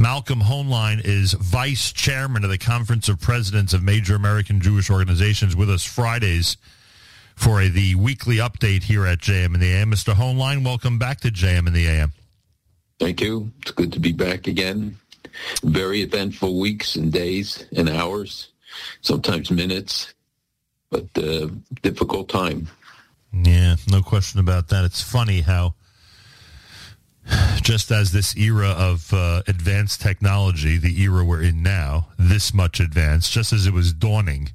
Malcolm Hoenlein is vice chairman of the Conference of Presidents of Major American Jewish Organizations with us Fridays for a, the weekly update here at JM in the AM. Mr. Hoenlein, welcome back to JM in the AM. Thank you. It's good to be back again. Very eventful weeks and days and hours, sometimes minutes, but uh, difficult time. Yeah, no question about that. It's funny how just as this era of uh, advanced technology, the era we're in now, this much advanced, just as it was dawning,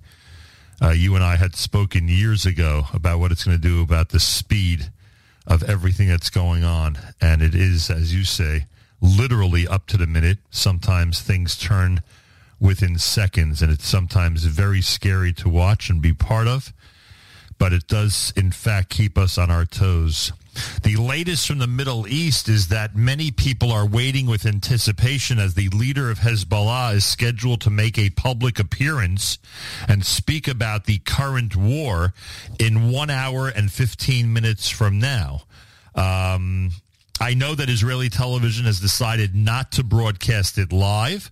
uh, you and I had spoken years ago about what it's going to do about the speed of everything that's going on. And it is, as you say, literally up to the minute. Sometimes things turn within seconds, and it's sometimes very scary to watch and be part of. But it does, in fact, keep us on our toes. The latest from the Middle East is that many people are waiting with anticipation as the leader of Hezbollah is scheduled to make a public appearance and speak about the current war in one hour and 15 minutes from now. Um, I know that Israeli television has decided not to broadcast it live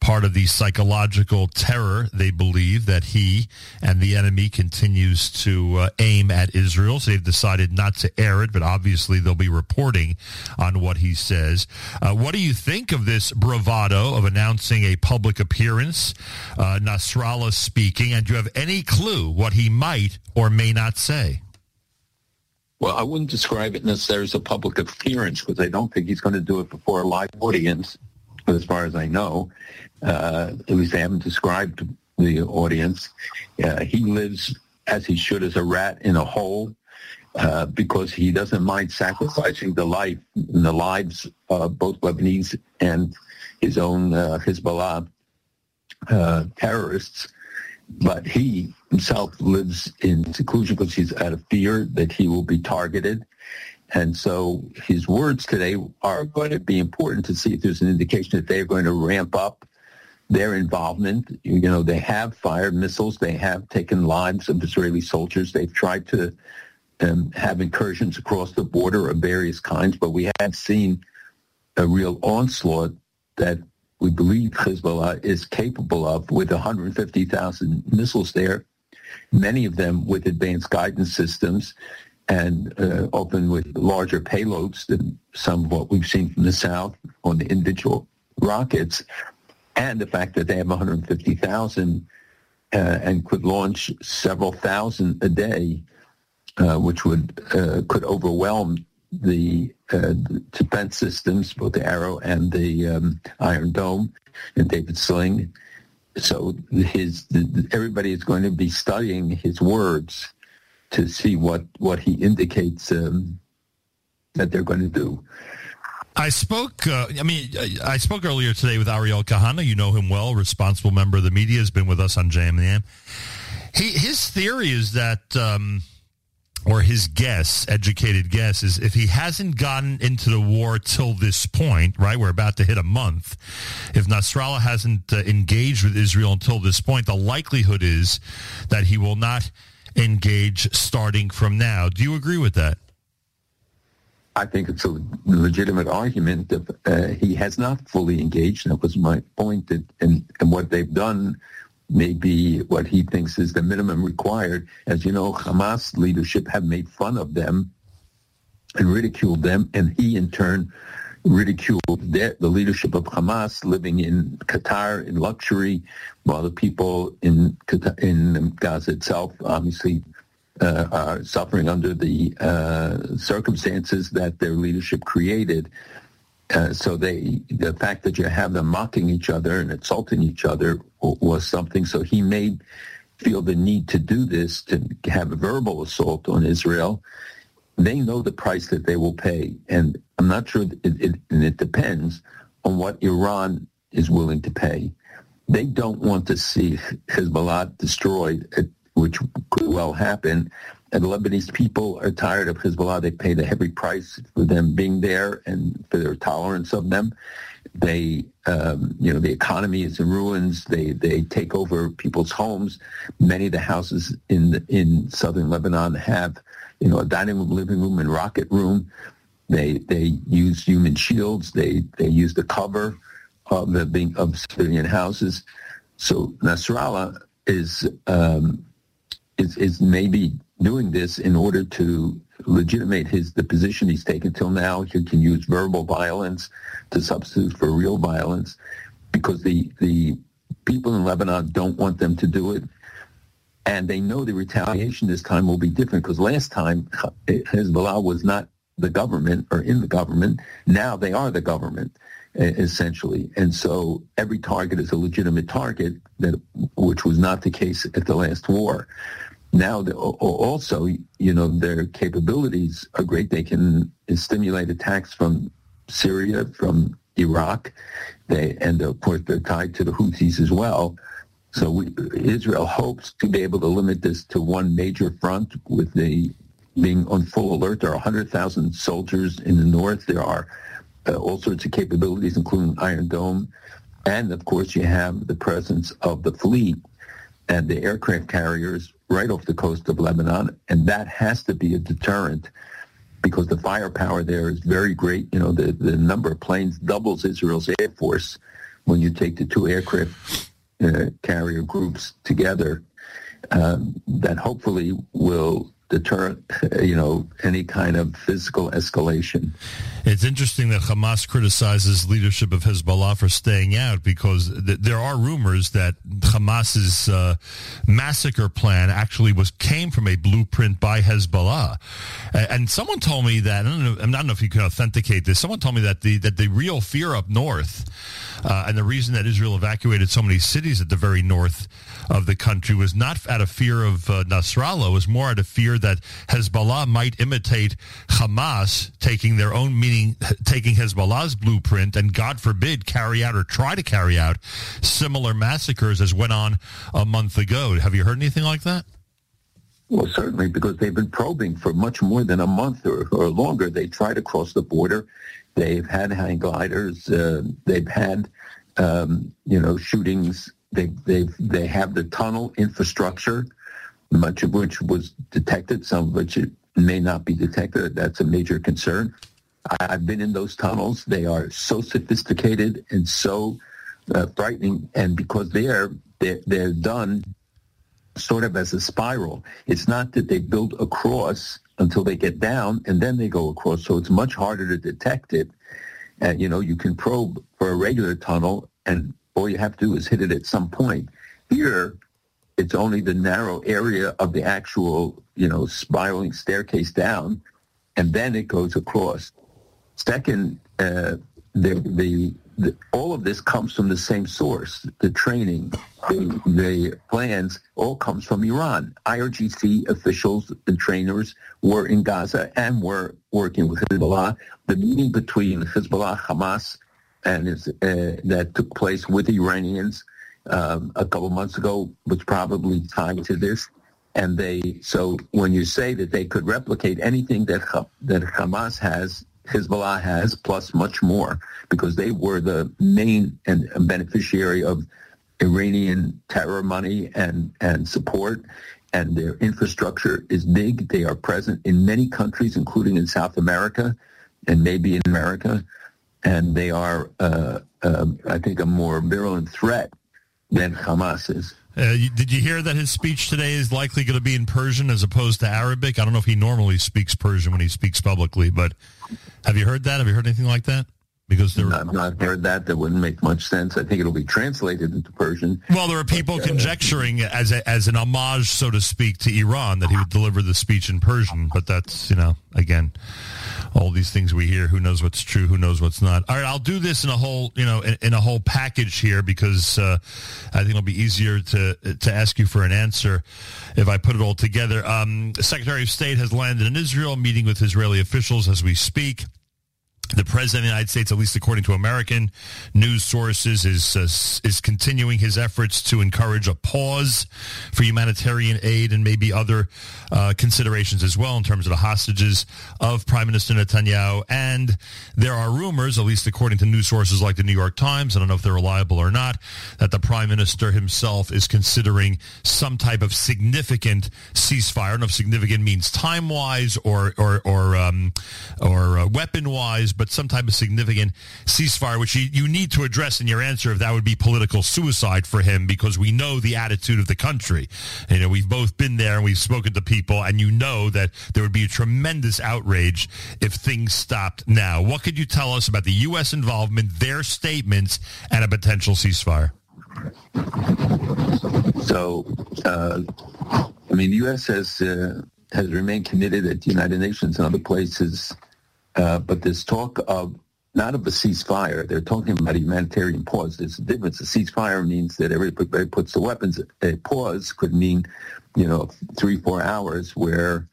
part of the psychological terror they believe that he and the enemy continues to uh, aim at Israel. So they've decided not to air it, but obviously they'll be reporting on what he says. Uh, what do you think of this bravado of announcing a public appearance, uh, Nasrallah speaking, and do you have any clue what he might or may not say? Well, I wouldn't describe it necessarily as a public appearance because I don't think he's going to do it before a live audience, as far as I know. Uh, at least they haven't described the audience. Uh, he lives as he should as a rat in a hole uh, because he doesn't mind sacrificing the life and the lives of both Lebanese and his own uh, Hezbollah uh, terrorists. But he himself lives in seclusion because he's out of fear that he will be targeted. And so his words today are going to be important to see if there's an indication that they're going to ramp up their involvement. You know, they have fired missiles. They have taken lives of Israeli soldiers. They've tried to um, have incursions across the border of various kinds, but we have seen a real onslaught that we believe Hezbollah is capable of with 150,000 missiles there, many of them with advanced guidance systems and uh, often with larger payloads than some of what we've seen from the south on the individual rockets and the fact that they have 150,000 uh, and could launch several thousand a day, uh, which would uh, could overwhelm the uh, defense systems, both the Arrow and the um, Iron Dome and David Sling. So his everybody is going to be studying his words to see what what he indicates um, that they're going to do. I spoke. Uh, I mean, I spoke earlier today with Ariel Kahana. You know him well, responsible member of the media, has been with us on JMN. He his theory is that, um, or his guess, educated guess, is if he hasn't gotten into the war till this point, right? We're about to hit a month. If Nasrallah hasn't uh, engaged with Israel until this point, the likelihood is that he will not engage starting from now. Do you agree with that? I think it's a legitimate argument that uh, he has not fully engaged. That was my point. That, and, and what they've done may be what he thinks is the minimum required. As you know, Hamas leadership have made fun of them and ridiculed them, and he in turn ridiculed the, the leadership of Hamas living in Qatar in luxury, while the people in in Gaza itself obviously uh, are suffering under the uh, circumstances that their leadership created. Uh, so they, the fact that you have them mocking each other and insulting each other was something. So he may feel the need to do this to have a verbal assault on Israel. They know the price that they will pay, and I'm not sure. It, it, and it depends on what Iran is willing to pay. They don't want to see Hezbollah destroyed which could well happen. And the Lebanese people are tired of Hezbollah. They paid a heavy price for them being there and for their tolerance of them. They, um, you know, the economy is in ruins. They they take over people's homes. Many of the houses in in southern Lebanon have, you know, a dining room, living room, and rocket room. They they use human shields. They they use the cover of the of civilian houses. So Nasrallah is um, is is maybe doing this in order to legitimate his the position he's taken till now. He can use verbal violence to substitute for real violence because the the people in Lebanon don't want them to do it. And they know the retaliation this time will be different because last time Hezbollah was not the government or in the government. Now they are the government essentially. And so every target is a legitimate target that, which was not the case at the last war. Now, also, you know, their capabilities are great. They can stimulate attacks from Syria, from Iraq. They, and of course, they're tied to the Houthis as well. So we, Israel hopes to be able to limit this to one major front with the being on full alert. There are 100,000 soldiers in the north. There are uh, all sorts of capabilities, including Iron Dome. And of course, you have the presence of the fleet and the aircraft carriers right off the coast of Lebanon. And that has to be a deterrent because the firepower there is very great. You know, the, the number of planes doubles Israel's air force when you take the two aircraft uh, carrier groups together. Um, that hopefully will deter, you know, any kind of physical escalation. It's interesting that Hamas criticizes leadership of Hezbollah for staying out because th- there are rumors that Hamas's uh, massacre plan actually was came from a blueprint by Hezbollah, and someone told me that I don't know, I don't know if you can authenticate this. Someone told me that the that the real fear up north, uh, and the reason that Israel evacuated so many cities at the very north of the country was not out of fear of uh, Nasrallah, was more out of fear that Hezbollah might imitate Hamas, taking their own meaning, taking Hezbollah's blueprint, and God forbid carry out or try to carry out similar massacres as went on a month ago. Have you heard anything like that? Well, certainly, because they've been probing for much more than a month or, or longer. They try to cross the border. They've had hang gliders. Uh, they've had, um, you know, shootings they they they have the tunnel infrastructure, much of which was detected, some of which may not be detected. That's a major concern. I've been in those tunnels. They are so sophisticated and so uh, frightening, and because they're they're, they're done sort of as a spiral. It's not that they build across until they get down and then they go across. So it's much harder to detect it. And, you know, you can probe for a regular tunnel and all you have to do is hit it at some point. Here, it's only the narrow area of the actual, you know, spiraling staircase down, and then it goes across. Second, uh, the, the, the, all of this comes from the same source. The training, the, the plans, all comes from Iran. IRGC officials and trainers were in Gaza and were working with Hezbollah. The meeting between Hezbollah, Hamas, and uh, that took place with Iranians um, a couple months ago was probably tied to this. And they so when you say that they could replicate anything that that Hamas has, Hezbollah has, plus much more, because they were the main and beneficiary of Iranian terror money and and support, and their infrastructure is big. They are present in many countries, including in South America, and maybe in America and they are, uh, uh, I think, a more virulent threat than Hamas is. Uh, did you hear that his speech today is likely going to be in Persian as opposed to Arabic? I don't know if he normally speaks Persian when he speaks publicly, but have you heard that? Have you heard anything like that? Because there, I've not heard that. That wouldn't make much sense. I think it'll be translated into Persian. Well, there are people but, uh, conjecturing as a, as an homage, so to speak, to Iran that he would deliver the speech in Persian. But that's you know again all these things we hear. Who knows what's true? Who knows what's not? All right, I'll do this in a whole, you know, in, in a whole package here because uh, I think it'll be easier to to ask you for an answer if I put it all together. Um, Secretary of State has landed in Israel, meeting with Israeli officials as we speak the president of the United States, at least according to American news sources, is uh, is continuing his efforts to encourage a pause for humanitarian aid and maybe other uh, considerations as well in terms of the hostages of Prime Minister Netanyahu. And there are rumors, at least according to news sources like the New York Times, I don't know if they're reliable or not, that the Prime Minister himself is considering some type of significant ceasefire. I don't know if significant means time-wise or or or um, or uh, weapon-wise but some type of significant ceasefire, which you, you need to address in your answer if that would be political suicide for him, because we know the attitude of the country. You know, we've both been there and we've spoken to people, and you know that there would be a tremendous outrage if things stopped now. What could you tell us about the U.S. involvement, their statements, and a potential ceasefire? So, uh, I mean, the U.S. has uh, has remained committed at the United Nations and other places, uh, but this talk of not of a ceasefire. They're talking about a humanitarian pause. There's a difference. A ceasefire means that everybody puts the weapons. A pause could mean, you know, three, four hours where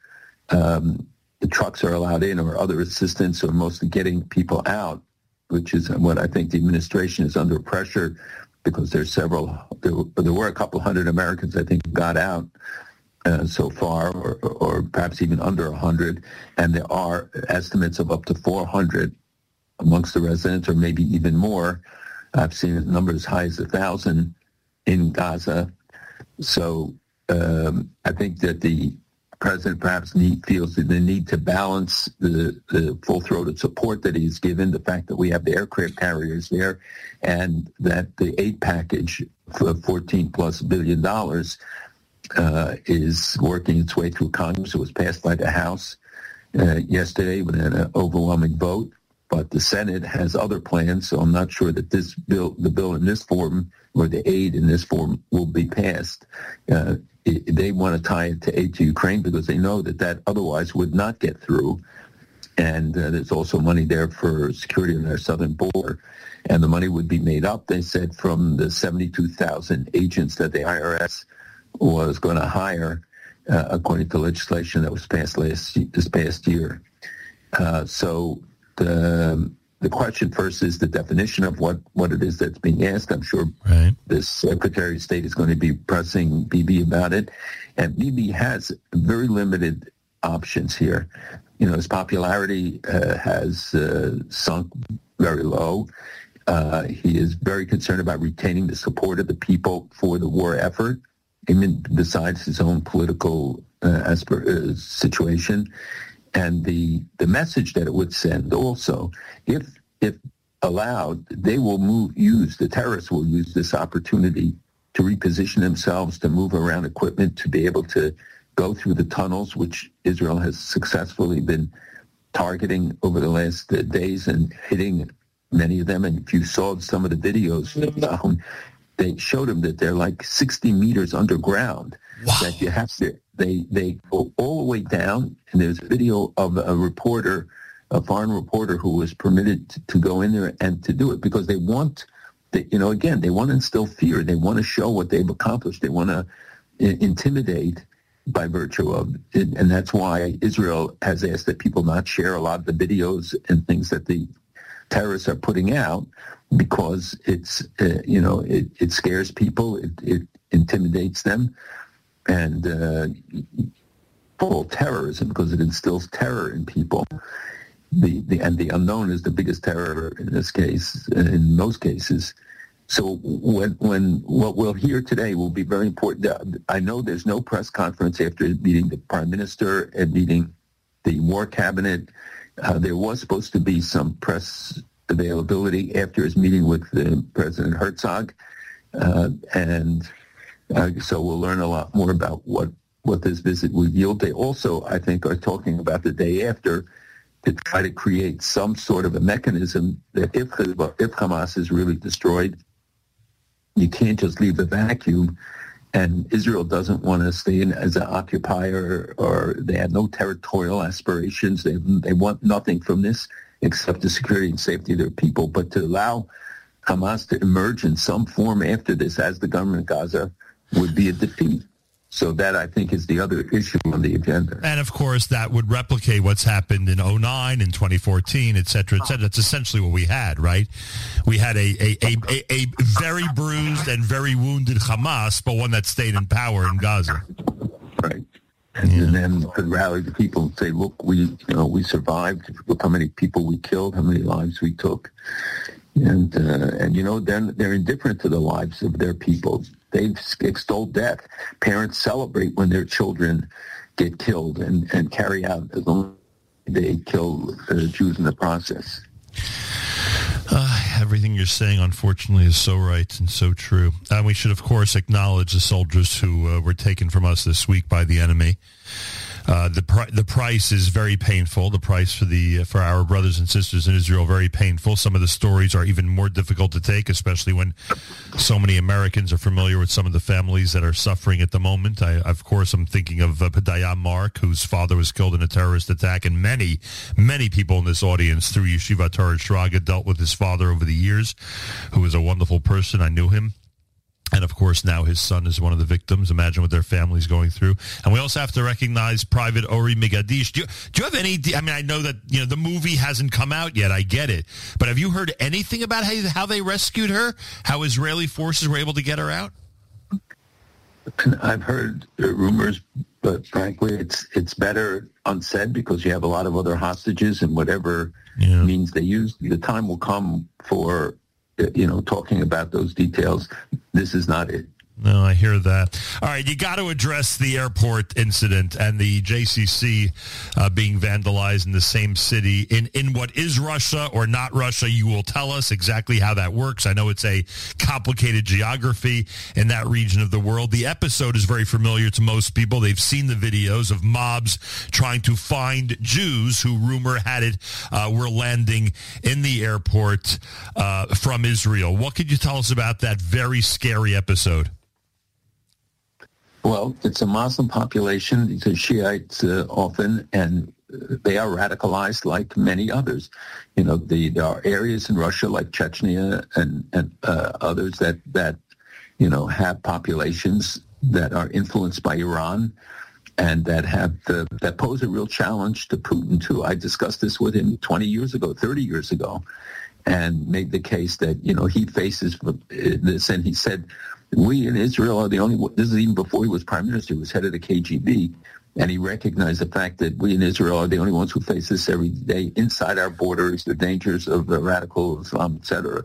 um, the trucks are allowed in or other assistance or mostly getting people out, which is what I think the administration is under pressure because there's several, there, there were a couple hundred Americans, I think, got out uh, so far, or, or perhaps even under 100, and there are estimates of up to 400 amongst the residents, or maybe even more. I've seen numbers as high as a thousand in Gaza. So um, I think that the president perhaps need, feels the need to balance the, the full-throated support that he's given, the fact that we have the aircraft carriers there, and that the aid package for 14 plus billion dollars uh, is working its way through Congress. It was passed by the House uh, yesterday with an overwhelming vote, but the Senate has other plans, so I'm not sure that this bill, the bill in this form, or the aid in this form, will be passed. Uh, it, they want to tie it to aid to Ukraine because they know that that otherwise would not get through. And uh, there's also money there for security on their southern border. And the money would be made up, they said, from the 72,000 agents that the IRS was going to hire, uh, according to legislation that was passed last this past year. Uh, so the the question first is the definition of what, what it is that's being asked. I'm sure right. the Secretary of State is going to be pressing Bibi about it. And Bibi has very limited options here. You know, his popularity uh, has uh, sunk very low. Uh, he is very concerned about retaining the support of the people for the war effort, even besides his own political uh, uh, situation and the the message that it would send also if if allowed they will move use the terrorists will use this opportunity to reposition themselves to move around equipment to be able to go through the tunnels which Israel has successfully been targeting over the last uh, days and hitting many of them. And if you saw some of the videos they showed them that they're like 60 meters underground wow. that you have to they they go all the way down, and there's a video of a reporter, a foreign reporter, who was permitted to, to go in there and to do it because they want, they, you know, again, they want to instill fear. They want to show what they've accomplished. They want to intimidate by virtue of it, and that's why Israel has asked that people not share a lot of the videos and things that the terrorists are putting out because it's uh, you know it, it scares people, it, it intimidates them and uh, full terrorism because it instills terror in people. The, the and the unknown is the biggest terror in this case, in most cases. So when when what we'll hear today will be very important. I know there's no press conference after meeting the prime minister and meeting the war cabinet. Uh, there was supposed to be some press availability after his meeting with the President Herzog, uh, and uh, so we'll learn a lot more about what, what this visit will yield. They also, I think, are talking about the day after to try to create some sort of a mechanism that if, if Hamas is really destroyed, you can't just leave a vacuum. And Israel doesn't want to stay in as an occupier, or they have no territorial aspirations. They they want nothing from this except the security and safety of their people. But to allow Hamas to emerge in some form after this, as the government of Gaza would be a defeat. So that I think is the other issue on the agenda. And of course, that would replicate what's happened in 09 and 2014, et cetera, et cetera. That's essentially what we had, right? We had a, a, a, a, a very bruised and very wounded Hamas, but one that stayed in power in Gaza. And, yeah. then could rally the people and say, look, we, you know, we survived. Look how many people we killed, how many lives we took. And, uh, and you know, they're, they're indifferent to the lives of their people. They've extolled death. Parents celebrate when their children get killed and, and carry out as long as they kill uh, Jews in the process. Uh, everything you're saying, unfortunately, is so right and so true. And we should, of course, acknowledge the soldiers who uh, were taken from us this week by the enemy. Uh, the pri- the price is very painful. The price for the for our brothers and sisters in Israel very painful. Some of the stories are even more difficult to take, especially when so many Americans are familiar with some of the families that are suffering at the moment. I, of course, I'm thinking of uh, Pedaya Mark, whose father was killed in a terrorist attack, and many many people in this audience through Yeshiva Torah Shraga dealt with his father over the years, who was a wonderful person. I knew him. And of course, now his son is one of the victims. Imagine what their family's going through. And we also have to recognize Private Ori Megidish. Do you, do you have any? I mean, I know that you know the movie hasn't come out yet. I get it, but have you heard anything about how, how they rescued her? How Israeli forces were able to get her out? I've heard uh, rumors, but frankly, it's it's better unsaid because you have a lot of other hostages and whatever yeah. means they use. The time will come for you know, talking about those details. This is not it. No, I hear that. All right, you got to address the airport incident and the JCC uh, being vandalized in the same city. In in what is Russia or not Russia, you will tell us exactly how that works. I know it's a complicated geography in that region of the world. The episode is very familiar to most people. They've seen the videos of mobs trying to find Jews who rumor had it uh, were landing in the airport uh, from Israel. What could you tell us about that very scary episode? Well, it's a Muslim population. These are Shiites uh, often, and they are radicalized like many others. You know, the, there are areas in Russia like Chechnya and, and uh, others that, that, you know, have populations that are influenced by Iran and that have the, that pose a real challenge to Putin too. I discussed this with him 20 years ago, 30 years ago, and made the case that, you know, he faces this and he said, we in Israel are the only, this is even before he was prime minister, he was head of the KGB, and he recognized the fact that we in Israel are the only ones who face this every day inside our borders, the dangers of the radical Islam, etc.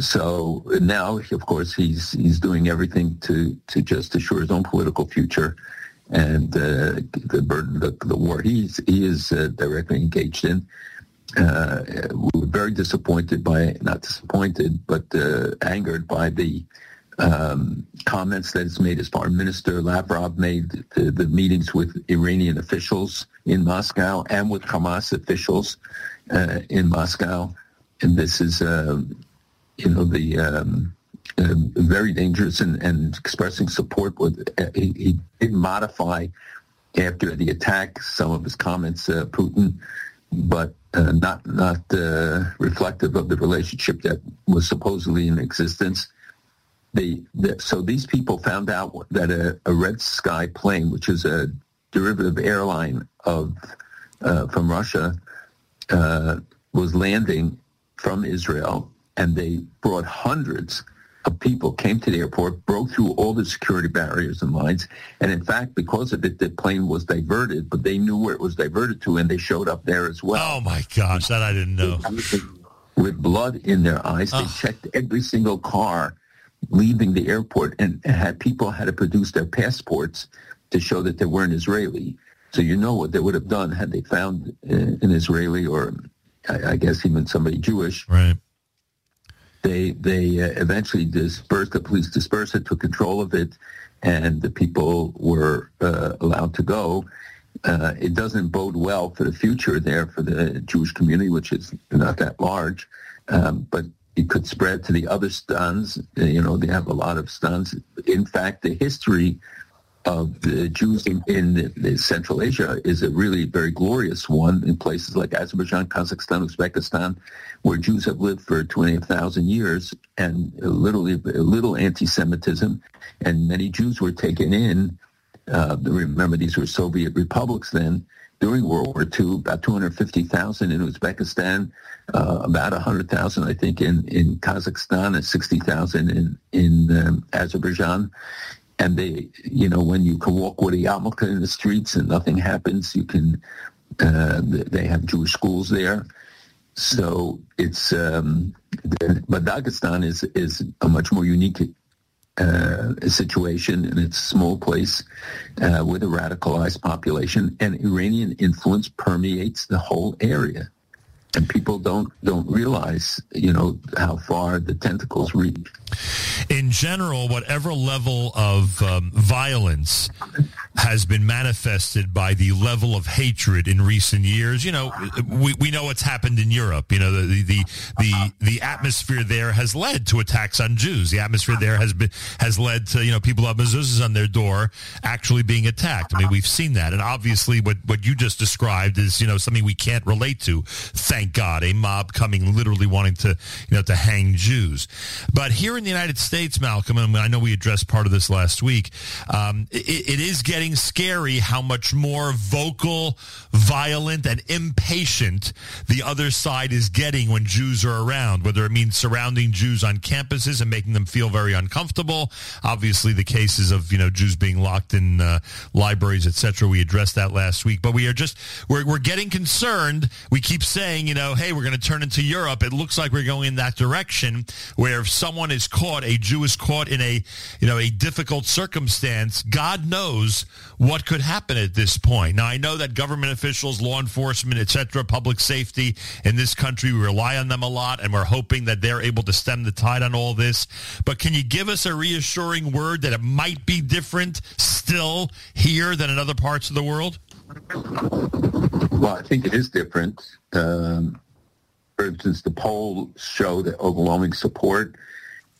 So now, of course, he's he's doing everything to to just assure his own political future, and uh, the burden, the, the war he's he is uh, directly engaged in. Uh, we were very disappointed by, not disappointed, but uh, angered by the um, comments that it's made as Foreign Minister Lavrov made the, the, meetings with Iranian officials in Moscow and with Hamas officials uh, in Moscow. And this is, uh, you know, the um, uh, very dangerous and, and, expressing support. With uh, he, he, did modify after the attack some of his comments, uh, Putin, but uh, not not reflective of the relationship that was supposedly in existence. The, the, so these people found out that a, a, Red Sky plane, which is a derivative airline of uh, from Russia, uh, was landing from Israel, and they brought hundreds of people came to the airport, broke through all the security barriers and lines, and in fact, because of it, the plane was diverted. But they knew where it was diverted to, and they showed up there as well. Oh my gosh, that I didn't know. With blood in their eyes, they oh. checked every single car leaving the airport and had people had to produce their passports to show that they weren't Israeli. So you know what they would have done had they found uh, an Israeli or I guess even somebody Jewish. Right. They they uh, eventually dispersed the police dispersed it, took control of it, and the people were uh, allowed to go. Uh, it doesn't bode well for the future there for the Jewish community, which is not that large. Um, but it could spread to the other stuns. You know, they have a lot of stuns. In fact, the history of the Jews in, in, Central Asia is a really very glorious one in places like Azerbaijan, Kazakhstan, Uzbekistan, where Jews have lived for 20,000 years and literally little anti-Semitism. And many Jews were taken in. Uh, remember, these were Soviet republics then during World War II, about 250,000 in Uzbekistan, uh, about 100,000, I think, in, in Kazakhstan, and 60,000 in, in um, Azerbaijan. And they, you know, when you can walk with a yarmulke in the streets and nothing happens, you can, uh, they have Jewish schools there. So it's, um, but Dagestan is, is a much more unique uh, situation and it's a small place uh, with a radicalized population and Iranian influence permeates the whole area. and people don't don't realize, you know, how far the tentacles reach. In general, whatever level of um, violence has been manifested by the level of hatred in recent years. You know, we, we know what's happened in Europe. You know, the, the the the atmosphere there has led to attacks on Jews. The atmosphere there has been has led to you know people have mezuzahs on their door actually being attacked. I mean, we've seen that, and obviously, what what you just described is you know something we can't relate to. Thank God, a mob coming literally wanting to you know to hang Jews. But here in the United States, Malcolm, and I know we addressed part of this last week, um, it, it is getting getting scary how much more vocal, violent, and impatient the other side is getting when Jews are around, whether it means surrounding Jews on campuses and making them feel very uncomfortable. Obviously, the cases of, you know, Jews being locked in uh, libraries, etc. We addressed that last week. But we are just, we're, we're getting concerned. We keep saying, you know, hey, we're going to turn into Europe. It looks like we're going in that direction where if someone is caught, a Jew is caught in a, you know, a difficult circumstance, God knows what could happen at this point. Now, I know that government officials, law enforcement, etc., public safety in this country, we rely on them a lot, and we're hoping that they're able to stem the tide on all this. But can you give us a reassuring word that it might be different still here than in other parts of the world? Well, I think it is different. Um, for instance, the polls show that overwhelming support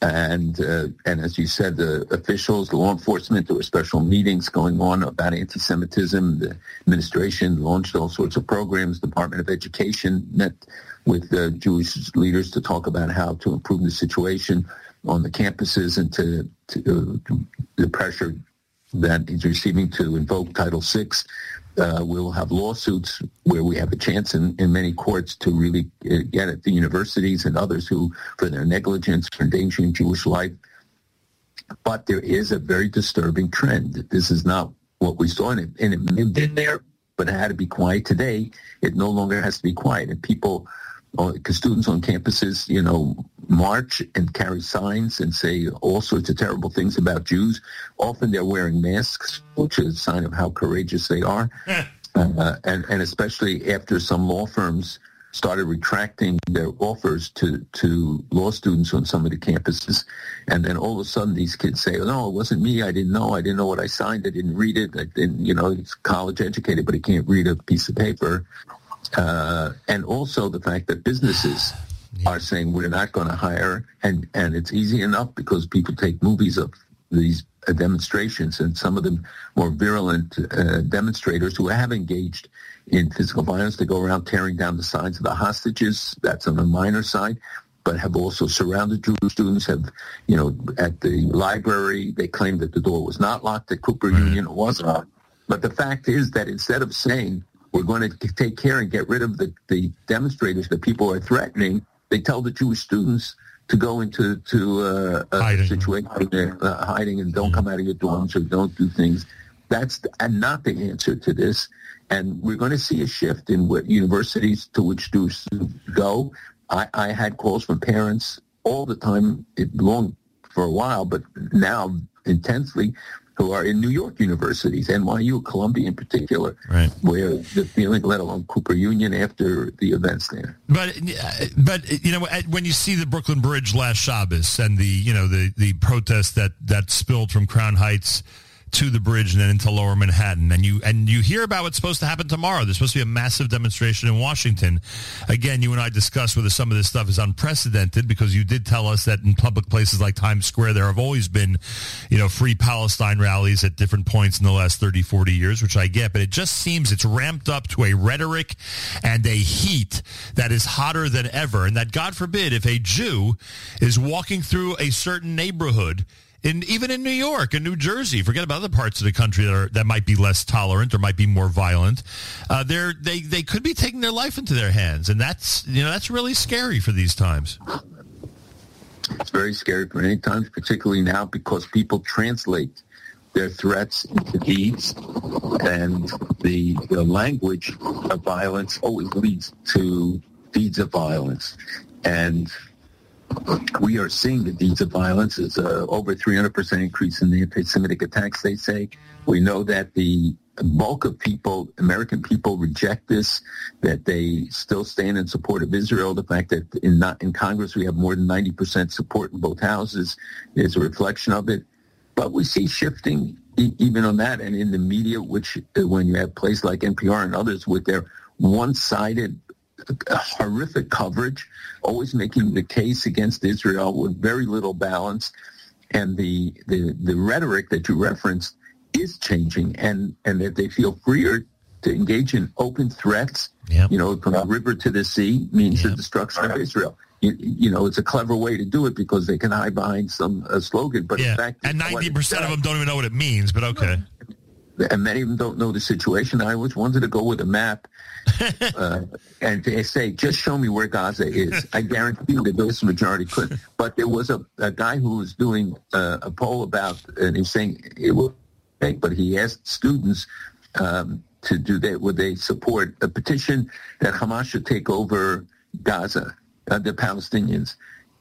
and uh, and as you said, the officials, the law enforcement, there were special meetings going on about anti-Semitism. The administration launched all sorts of programs. Department of Education met with uh, Jewish leaders to talk about how to improve the situation on the campuses and to, to uh, the pressure that he's receiving to invoke Title VI uh, we'll have lawsuits where we have a chance in, in many courts to really uh, get at the universities and others who, for their negligence, for endangering Jewish life. But there is a very disturbing trend. This is not what we saw, and it, and it have been there, but it had to be quiet. Today, it no longer has to be quiet, and people students on campuses, you know, march and carry signs and say all sorts of terrible things about Jews. Often they're wearing masks, which is a sign of how courageous they are. uh, and, and especially after some law firms started retracting their offers to, to law students on some of the campuses. And then all of a sudden these kids say, oh, no, it wasn't me. I didn't know. I didn't know what I signed. I didn't read it. I didn't, you know, he's college educated, but he can't read a piece of paper. Uh, and also the fact that businesses yeah. are saying we're not going to hire, and and it's easy enough because people take movies of these uh, demonstrations, and some of the more virulent uh, demonstrators who have engaged in physical violence, they go around tearing down the signs of the hostages. That's on the minor side but have also surrounded Jewish students, have, you know, at the library, they claim that the door was not locked at Cooper right. Union. It was locked. But the fact is that instead of saying we're going to take care and get rid of the, the demonstrators that people are threatening. They tell the Jewish students to go into to uh, a hiding. situation uh, hiding and don't mm-hmm. come out of your dorms or don't do things. That's the, and not the answer to this. And we're going to see a shift in what universities to which students go. I, I had calls from parents all the time, it long for a while, but now intensely who are in New York universities, NYU, Columbia in particular, right. where the feeling, let alone Cooper Union after the events there. But, but you know, when you see the Brooklyn Bridge last Shabbos and the, you know, the, the protest that, that spilled from Crown Heights to the bridge and then into lower Manhattan. And you and you hear about what's supposed to happen tomorrow. There's supposed to be a massive demonstration in Washington. Again, you and I discussed whether some of this stuff is unprecedented because you did tell us that in public places like Times Square there have always been, you know, free Palestine rallies at different points in the last 30, 40 years, which I get, but it just seems it's ramped up to a rhetoric and a heat that is hotter than ever. And that God forbid if a Jew is walking through a certain neighborhood in even in New York and New Jersey. Forget about other parts of the country that are that might be less tolerant or might be more violent. Uh, they're they they could be taking their life into their hands, and that's you know that's really scary for these times. It's very scary for many times, particularly now because people translate their threats into deeds, and the, the language of violence always leads to deeds of violence. And we are seeing the deeds of violence. It's uh, over 300% increase in the anti-Semitic attacks, they say. We know that the bulk of people, American people, reject this, that they still stand in support of Israel. The fact that in, not, in Congress we have more than 90% support in both houses is a reflection of it. But we see shifting even on that and in the media, which uh, when you have places like NPR and others with their one-sided horrific coverage, always making the case against Israel with very little balance. And the, the, the rhetoric that you referenced is changing and, and that they feel freer to engage in open threats. Yep. You know, from the river to the sea means yep. the destruction of Israel. You, you, know, it's a clever way to do it because they can hide behind some uh, slogan. But yeah. in fact, and ninety percent of them don't even know what it means. But okay and many of them don't know the situation. I always wanted to go with a map uh, and they say, just show me where Gaza is. I guarantee you the vast majority could. But there was a, a guy who was doing uh, a poll about, and he was saying it will take, but he asked students um, to do that. Would they support a petition that Hamas should take over Gaza, uh, the Palestinians?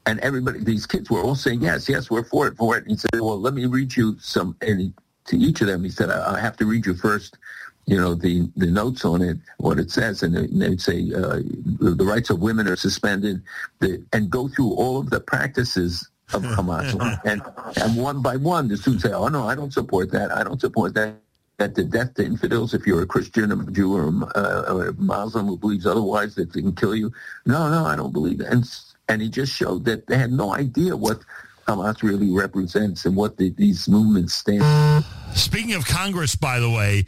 And everybody, these kids were all saying, yes, yes, we're for it, for it. And he said, well, let me read you some, and he to each of them. He said, I, I have to read you first, you know, the, the notes on it, what it says. And they'd say uh, the, the, rights of women are suspended the, and go through all of the practices of Hamas. and, and one by one, the students say, oh, no, I don't support that. I don't support that. That the death to infidels, if you're a Christian, a Jew, or a, uh, or a Muslim who believes otherwise, that they can kill you. No, no, I don't believe that. And, and he just showed that they had no idea what Hamas really represents and what the, these movements stand. Speaking of Congress, by the way,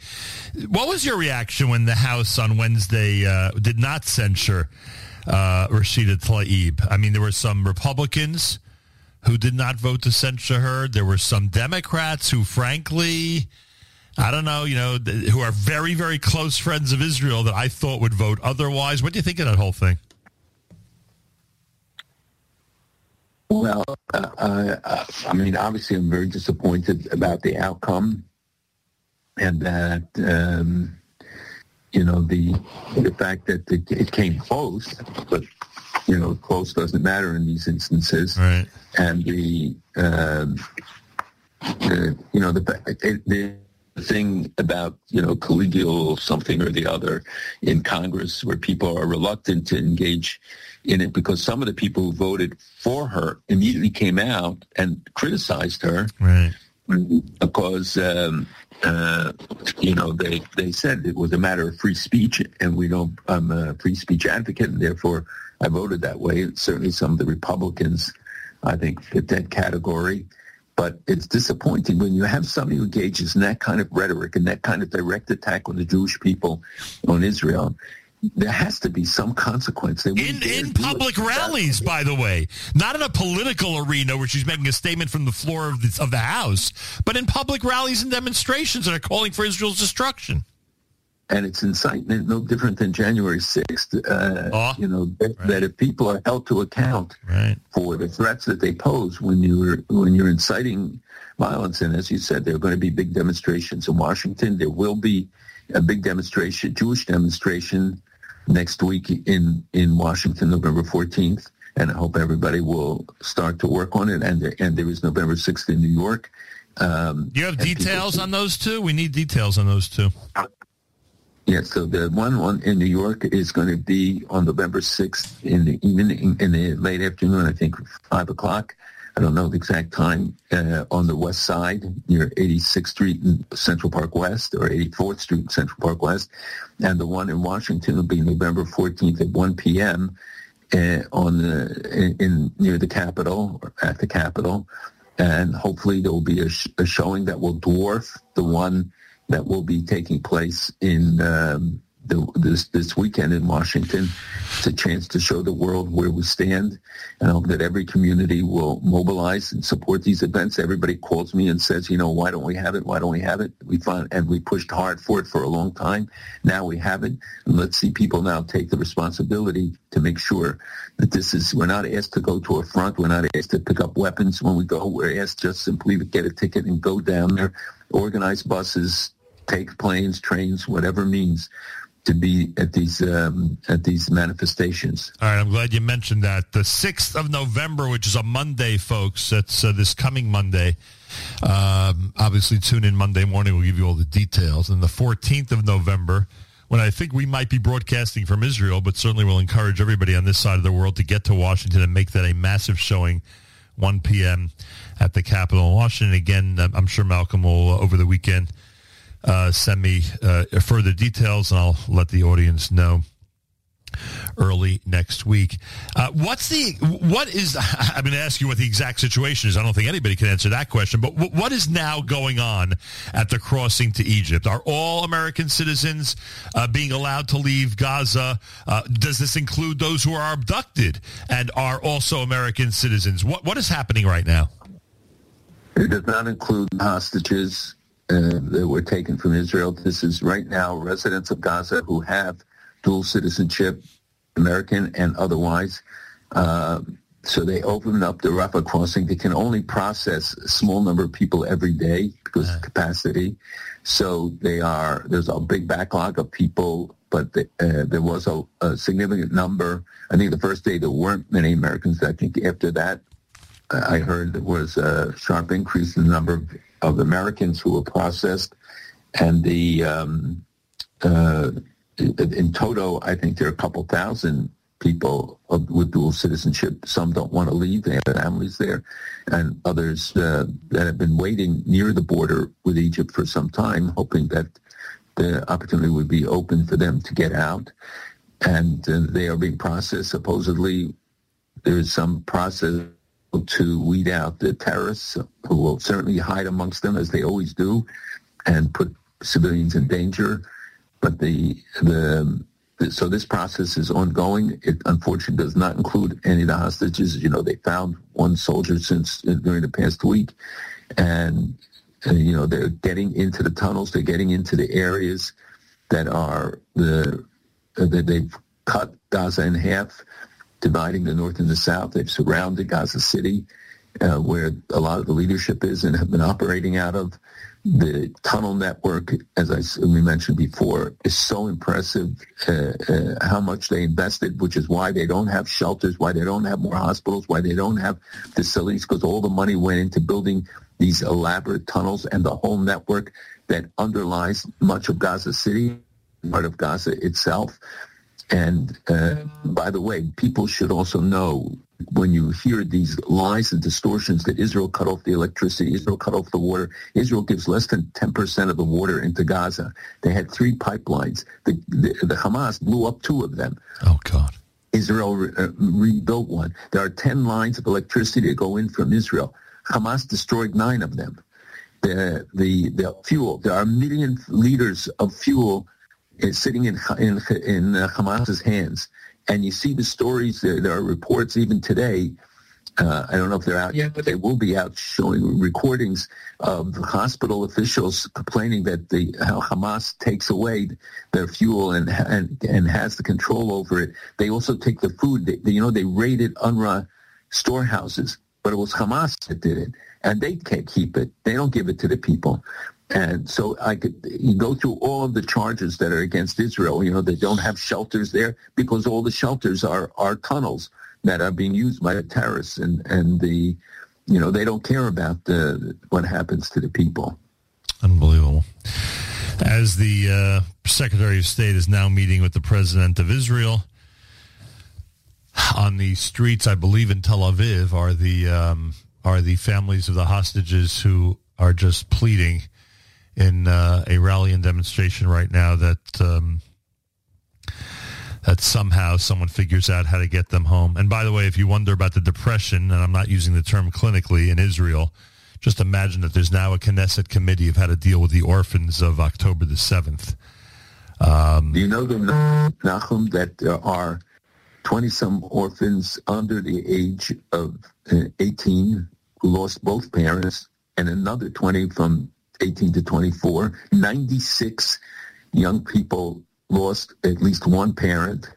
what was your reaction when the House on Wednesday uh, did not censure uh, Rashida Tlaib? I mean, there were some Republicans who did not vote to censure her. There were some Democrats who, frankly, I don't know, you know, who are very, very close friends of Israel that I thought would vote otherwise. What do you think of that whole thing? Well, uh, uh, I mean, obviously, I'm very disappointed about the outcome, and that um, you know the the fact that it, it, came close, but you know, close doesn't matter in these instances, right. and the, uh, the you know the the thing about you know collegial something or the other in Congress where people are reluctant to engage in it because some of the people who voted for her immediately came out and criticized her right. because um, uh, you know they they said it was a matter of free speech and we don't I'm a free speech advocate and therefore I voted that way. And certainly some of the Republicans I think fit that category. But it's disappointing when you have somebody who engages in that kind of rhetoric and that kind of direct attack on the Jewish people, on Israel. There has to be some consequence. In in public rallies, by the way, not in a political arena where she's making a statement from the floor of the, of the House, but in public rallies and demonstrations that are calling for Israel's destruction and it's incitement no different than January 6th. Uh, oh, you know that, right. that, if people are held to account right. for the threats that they pose when you're when you're inciting violence, and as you said, there are going to be big demonstrations in Washington. There will be a big demonstration, Jewish demonstration, next week in in Washington, November 14th, and I hope everybody will start to work on it. And there, and there is November 6th in New York. Um, you have details on those two? We need details on those two. Yeah, so the one one in New York is going to be on November 6th in the evening, in the late afternoon, I think 5 o'clock. I don't know the exact time, uh, on the west side near 86th Street in Central Park West or 84th Street Central Park West. And the one in Washington will be November 14th at 1 p.m. Uh, on the, in, in, near the Capitol or at the Capitol. And hopefully there will be a, sh- a showing that will dwarf the one that will be taking place in um, the, this this weekend in Washington. It's a chance to show the world where we stand, and I hope that every community will mobilize and support these events. Everybody calls me and says, you know, why don't we have it? Why don't we have it? We find and we pushed hard for it for a long time. Now we have it, and let's see people now take the responsibility to make sure that this is. We're not asked to go to a front. We're not asked to pick up weapons when we go. We're asked just simply to get a ticket and go down there, organize buses, take planes, trains, whatever means, to be at these um, at these manifestations. All right, I'm glad you mentioned that. The sixth of November, which is a Monday, folks. That's uh, this coming Monday. Um, obviously, tune in Monday morning. We'll give you all the details. And the 14th of November, when I think we might be broadcasting from Israel, but certainly we'll encourage everybody on this side of the world to get to Washington and make that a massive showing. 1 p.m. at the Capitol in Washington. Again, I'm sure Malcolm will uh, over the weekend uh, send me uh, further details, and I'll let the audience know early next week. Uh, what's the what is? I'm going to ask you what the exact situation is. I don't think anybody can answer that question. But w- what is now going on at the crossing to Egypt? Are all American citizens uh, being allowed to leave Gaza? Uh, does this include those who are abducted and are also American citizens? What what is happening right now? It does not include hostages uh, that were taken from Israel. This is right now residents of Gaza who have dual citizenship, American and otherwise. Uh, so they opened up the Rafah crossing. They can only process a small number of people every day because of capacity. So they are there's a big backlog of people, but the, uh, there was a, a, significant number. I think the first day there weren't many Americans. I think after that, I heard there was a sharp increase in the number of of Americans who were processed, and the um, uh, in total, I think there are a couple thousand people with dual citizenship. Some don't want to leave; they have families there, and others uh, that have been waiting near the border with Egypt for some time, hoping that the opportunity would be open for them to get out. And uh, they are being processed. Supposedly, there is some process to weed out the terrorists who will certainly hide amongst them as they always do and put civilians in danger. But the, the, the so this process is ongoing. It unfortunately does not include any of the hostages. You know, they found one soldier since uh, during the past week, and uh, you know they're getting into the tunnels. They're getting into the areas that are the that they've cut Gaza in half dividing the North and the South. They've surrounded Gaza City, uh, where a lot of the leadership is and have been operating out of. The tunnel network, as I we mentioned before, is so impressive. Uh, uh, how much they invested, which is why they don't have shelters, why they don't have more hospitals, why they don't have facilities, because all the money went into building these elaborate tunnels and the whole network that underlies much of Gaza City, part of Gaza itself. And uh, by the way, people should also know when you hear these lies and distortions that Israel cut off the electricity, Israel cut off the water, Israel gives less than 10% of the water into Gaza. They had three pipelines. The, the, the Hamas blew up two of them. Oh, God. Israel re- uh, rebuilt one. There are 10 lines of electricity that go in from Israel. Hamas destroyed nine of them. The, the, the fuel, there are a million liters of fuel is sitting in in, in uh, Hamas's hands. And you see the stories. There, there are reports even today. Uh, I don't know if they're out yet, but they will be out showing recordings of hospital officials complaining that the Hamas takes away their fuel and and and has the control over it. They also take the food. They, you know, they raided UNRWA storehouses, but it was Hamas that did it, and they can't keep it. They don't give it to the people. And so I could go through all of the charges that are against Israel. You know, they don't have shelters there because all the shelters are, are tunnels that are being used by the terrorists and, and the, you know, they don't care about the, what happens to the people. Unbelievable. As the uh, Secretary of State is now meeting with the President of Israel on the streets, I believe in Tel Aviv, are the um, are the families of the hostages who are just pleading in uh, a rally and demonstration right now that um, that somehow someone figures out how to get them home. And by the way, if you wonder about the depression, and I'm not using the term clinically in Israel, just imagine that there's now a Knesset committee of how to deal with the orphans of October the 7th. Um, Do you know, the Nachum, that there are 20-some orphans under the age of uh, 18 who lost both parents and another 20 from 18 to 24. 96 young people lost at least one parent,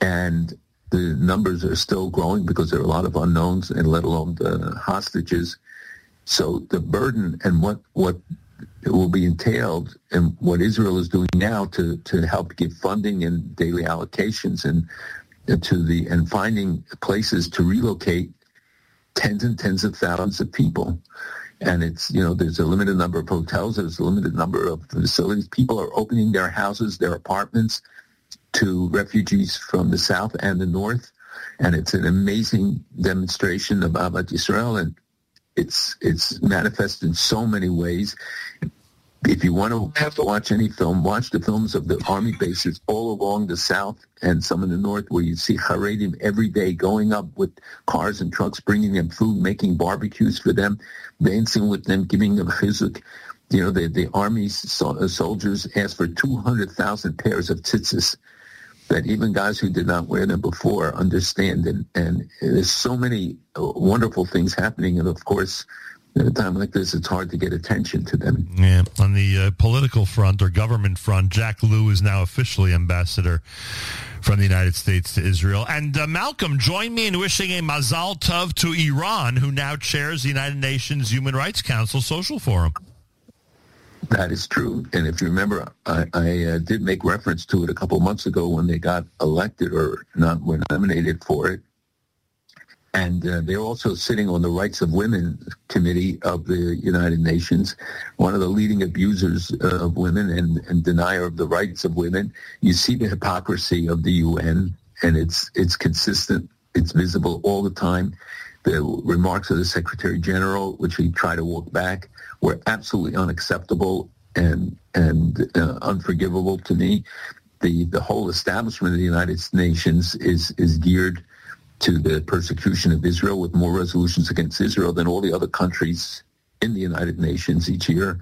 and the numbers are still growing because there are a lot of unknowns, and let alone the hostages. So the burden and what what will be entailed in what Israel is doing now to, to help give funding and daily allocations and to the and finding places to relocate tens and tens of thousands of people. And it's, you know, there's a limited number of hotels, there's a limited number of facilities. People are opening their houses, their apartments to refugees from the south and the north. And it's an amazing demonstration of Ahavat Yisrael. And it's, it's manifested in so many ways if you want to have to watch any film, watch the films of the army bases all along the south and some in the north where you see Haredim every day going up with cars and trucks, bringing them food, making barbecues for them, dancing with them, giving them chizuk. You know, the, the army so, uh, soldiers asked for 200,000 pairs of tzitzis that even guys who did not wear them before understand. And, and there's so many uh, wonderful things happening. And of course, at a time like this, it's hard to get attention to them. Yeah. On the uh, political front or government front, Jack Lew is now officially ambassador from the United States to Israel. And uh, Malcolm, join me in wishing a Mazal Tov to Iran, who now chairs the United Nations Human Rights Council Social Forum. That is true. And if you remember, I, I uh, did make reference to it a couple months ago when they got elected or not were nominated for it and uh, they're also sitting on the Rights of Women Committee of the United Nations, one of the leading abusers uh, of women and, and denier of the rights of women. You see the hypocrisy of the UN, and it's it's consistent. It's visible all the time. The remarks of the Secretary General, which we try to walk back, were absolutely unacceptable and and uh, unforgivable to me. The the whole establishment of the United Nations is is geared to the persecution of Israel with more resolutions against Israel than all the other countries in the United Nations each year.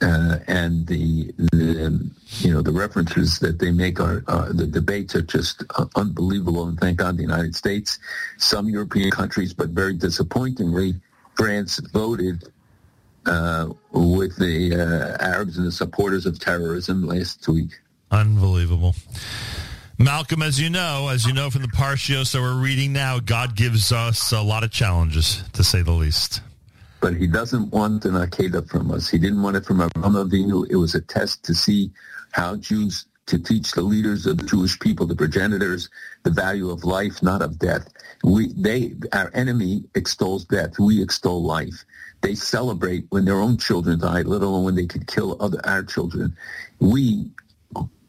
Uh, and the, the, you know the references that they make are uh, the debates are just uh, unbelievable. And thank God the United States, some European countries, but very disappointingly, France voted uh, with the uh, Arabs and the supporters of terrorism last week. Unbelievable. Malcolm, as you know, as you know from the Parshios that we're reading now, God gives us a lot of challenges, to say the least. But he doesn't want an Akedah from us. He didn't want it from Avraham Avinu. It was a test to see how Jews, to teach the leaders of the Jewish people, the progenitors, the value of life, not of death. We, they, our enemy extols death. We extol life. They celebrate when their own children die, let alone when they could kill other our children. We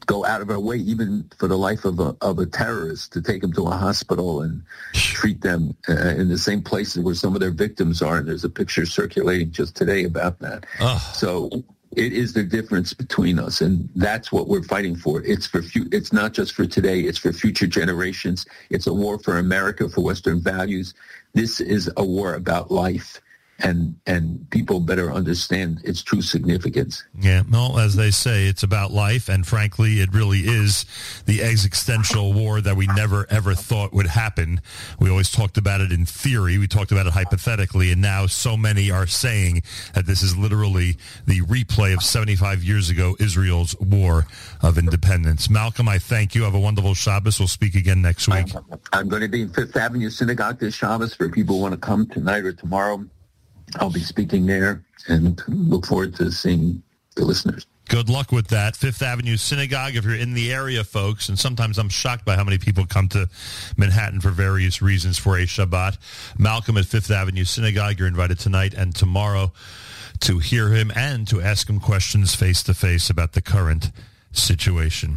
go out of our way, even for the life of a, of a terrorist, to take them to a hospital and treat them uh, in the same places where some of their victims are. And there's a picture circulating just today about that. So it is the difference between us, and that's what we're fighting for. It's for fu- it's not just for today; it's for future generations. It's a war for America, for Western values. This is a war about life and and people better understand its true significance. Yeah, well, as they say, it's about life, and frankly, it really is the existential war that we never ever thought would happen. We always talked about it in theory, we talked about it hypothetically, and now so many are saying that this is literally the replay of 75 years ago, Israel's war of independence. Malcolm, I thank you. Have a wonderful Shabbos. We'll speak again next week. I'm, I'm going to be in Fifth Avenue Synagogue this Shabbos for people who want to come tonight or tomorrow. I'll be speaking there and look forward to seeing the listeners. Good luck with that. Fifth Avenue Synagogue, if you're in the area, folks, and sometimes I'm shocked by how many people come to Manhattan for various reasons for a Shabbat. Malcolm at Fifth Avenue Synagogue, you're invited tonight and tomorrow to hear him and to ask him questions face to face about the current situation.